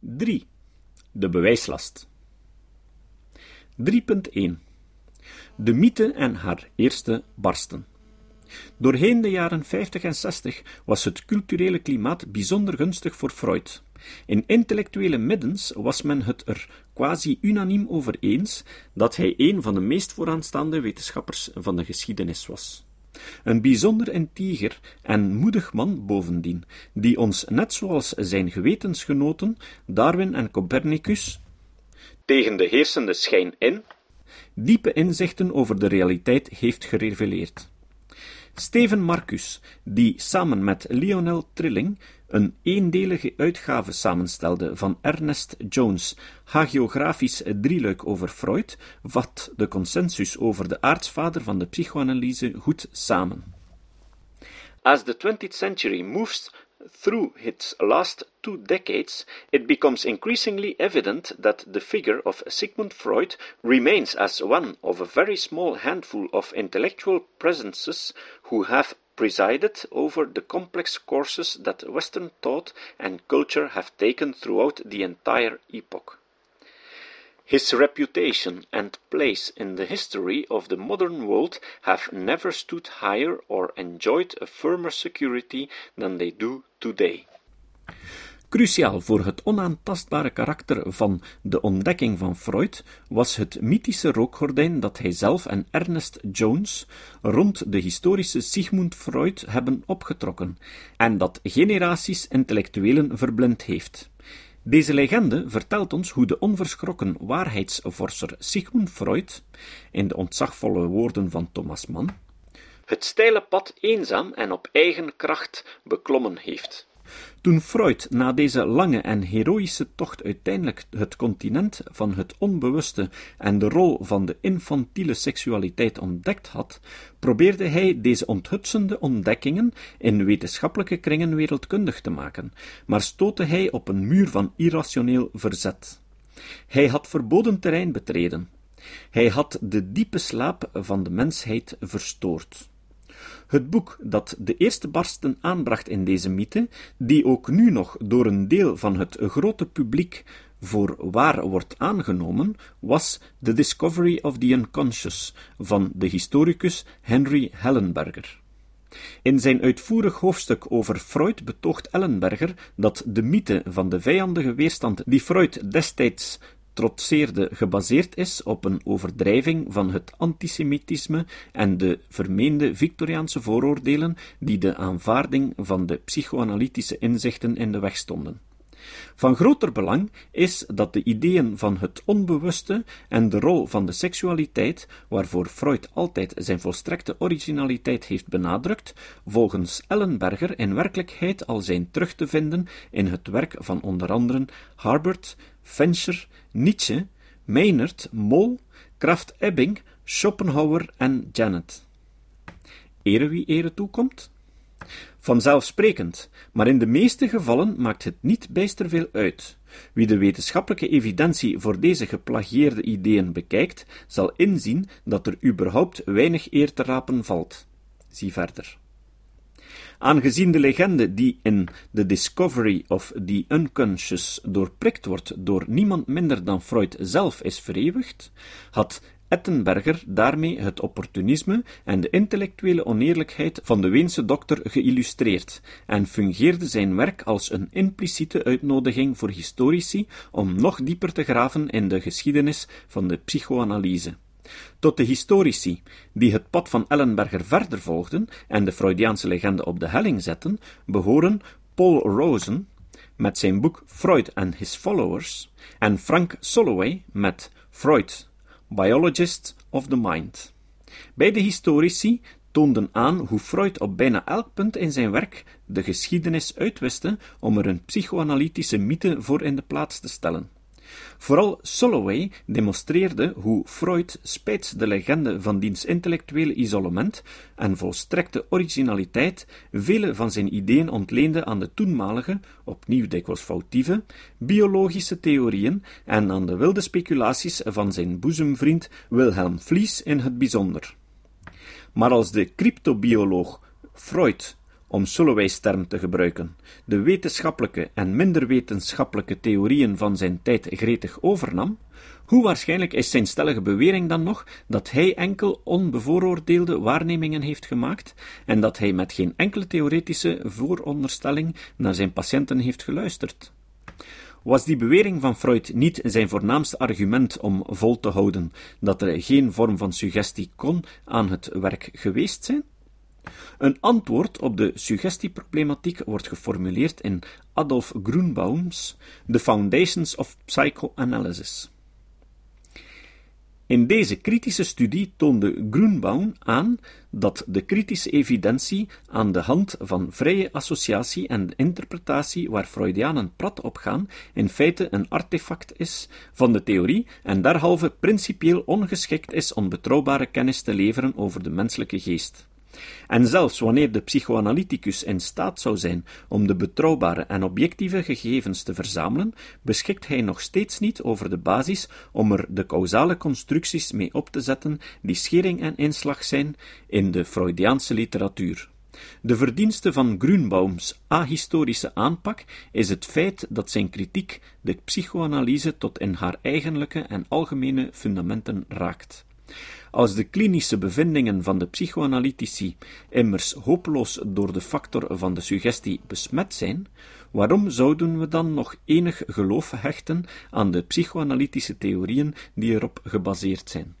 3. De bewijslast. 3.1 De mythe en haar eerste barsten. Doorheen de jaren 50 en 60 was het culturele klimaat bijzonder gunstig voor Freud. In intellectuele middens was men het er quasi unaniem over eens dat hij een van de meest vooraanstaande wetenschappers van de geschiedenis was. Een bijzonder integer en moedig man bovendien, die ons net zoals zijn gewetensgenoten Darwin en Copernicus tegen de heersende schijn in diepe inzichten over de realiteit heeft gereveleerd. Steven Marcus, die samen met Lionel Trilling een eendelige uitgave samenstelde van Ernest Jones' hagiografisch drieluik over Freud, vat de consensus over de aartsvader van de psychoanalyse goed samen. As the 20th century moves through its last two decades, it becomes increasingly evident that the figure of Sigmund Freud remains as one of a very small handful of intellectual presences who have presided over the complex courses that Western thought and culture have taken throughout the entire epoch. His reputation and place in the history of the modern world have never stood higher or enjoyed a firmer security than they do today. Cruciaal voor het onaantastbare karakter van de ontdekking van Freud was het mythische rookgordijn dat hij zelf en Ernest Jones rond de historische Sigmund Freud hebben opgetrokken en dat generaties intellectuelen verblind heeft. Deze legende vertelt ons hoe de onverschrokken waarheidsvorser Sigmund Freud, in de ontzagvolle woorden van Thomas Mann, het steile pad eenzaam en op eigen kracht beklommen heeft. Toen Freud na deze lange en heroïsche tocht uiteindelijk het continent van het onbewuste en de rol van de infantiele seksualiteit ontdekt had, probeerde hij deze onthutsende ontdekkingen in wetenschappelijke kringen wereldkundig te maken, maar stootte hij op een muur van irrationeel verzet. Hij had verboden terrein betreden. Hij had de diepe slaap van de mensheid verstoord. Het boek dat de eerste barsten aanbracht in deze mythe, die ook nu nog door een deel van het grote publiek voor waar wordt aangenomen, was The Discovery of the Unconscious van de historicus Henry Hellenberger. In zijn uitvoerig hoofdstuk over Freud betoogt Ellenberger dat de mythe van de vijandige weerstand die Freud destijds trotseerde gebaseerd is op een overdrijving van het antisemitisme en de vermeende Victoriaanse vooroordelen die de aanvaarding van de psychoanalytische inzichten in de weg stonden. Van groter belang is dat de ideeën van het onbewuste en de rol van de seksualiteit, waarvoor Freud altijd zijn volstrekte originaliteit heeft benadrukt, volgens Ellenberger in werkelijkheid al zijn terug te vinden in het werk van onder andere Harbert, Fincher, Nietzsche, Maynard, Mol, Kraft-Ebbing, Schopenhauer en Janet. Ere wie ere toekomt? Vanzelfsprekend, maar in de meeste gevallen maakt het niet bijster veel uit. Wie de wetenschappelijke evidentie voor deze geplagieerde ideeën bekijkt, zal inzien dat er überhaupt weinig eer te rapen valt. Zie verder. Aangezien de legende die in The Discovery of the Unconscious doorprikt wordt door niemand minder dan Freud zelf is vereeuwigd, had Ettenberger daarmee het opportunisme en de intellectuele oneerlijkheid van de Weense dokter geïllustreerd en fungeerde zijn werk als een impliciete uitnodiging voor historici om nog dieper te graven in de geschiedenis van de psychoanalyse. Tot de historici, die het pad van Ellenberger verder volgden en de Freudiaanse legende op de helling zetten, behoren Paul Rosen met zijn boek Freud and His Followers en Frank Soloway met Freud, Biologist of the Mind. Beide historici toonden aan hoe Freud op bijna elk punt in zijn werk de geschiedenis uitwiste om er een psychoanalytische mythe voor in de plaats te stellen. Vooral Soloway demonstreerde hoe Freud, spijts de legende van diens intellectuele isolement en volstrekte originaliteit, vele van zijn ideeën ontleende aan de toenmalige, opnieuw dikwijls foutieve, biologische theorieën en aan de wilde speculaties van zijn boezemvriend Wilhelm Fliess in het bijzonder. Maar als de cryptobioloog Freud om Soloway's term te gebruiken, de wetenschappelijke en minder wetenschappelijke theorieën van zijn tijd gretig overnam, hoe waarschijnlijk is zijn stellige bewering dan nog dat hij enkel onbevooroordeelde waarnemingen heeft gemaakt en dat hij met geen enkele theoretische vooronderstelling naar zijn patiënten heeft geluisterd? Was die bewering van Freud niet zijn voornaamste argument om vol te houden dat er geen vorm van suggestie kon aan het werk geweest zijn? Een antwoord op de suggestieproblematiek wordt geformuleerd in Adolf Grunbaum's The Foundations of Psychoanalysis. In deze kritische studie toonde Grunbaum aan dat de kritische evidentie aan de hand van vrije associatie en interpretatie waar Freudianen prat op gaan, in feite een artefact is van de theorie en derhalve principieel ongeschikt is om betrouwbare kennis te leveren over de menselijke geest. En zelfs wanneer de psychoanalyticus in staat zou zijn om de betrouwbare en objectieve gegevens te verzamelen, beschikt hij nog steeds niet over de basis om er de causale constructies mee op te zetten die schering en inslag zijn in de Freudiaanse literatuur. De verdienste van Grunbaums ahistorische aanpak is het feit dat zijn kritiek de psychoanalyse tot in haar eigenlijke en algemene fundamenten raakt. Als de klinische bevindingen van de psychoanalytici immers hopeloos door de factor van de suggestie besmet zijn, waarom zouden we dan nog enig geloof hechten aan de psychoanalytische theorieën die erop gebaseerd zijn?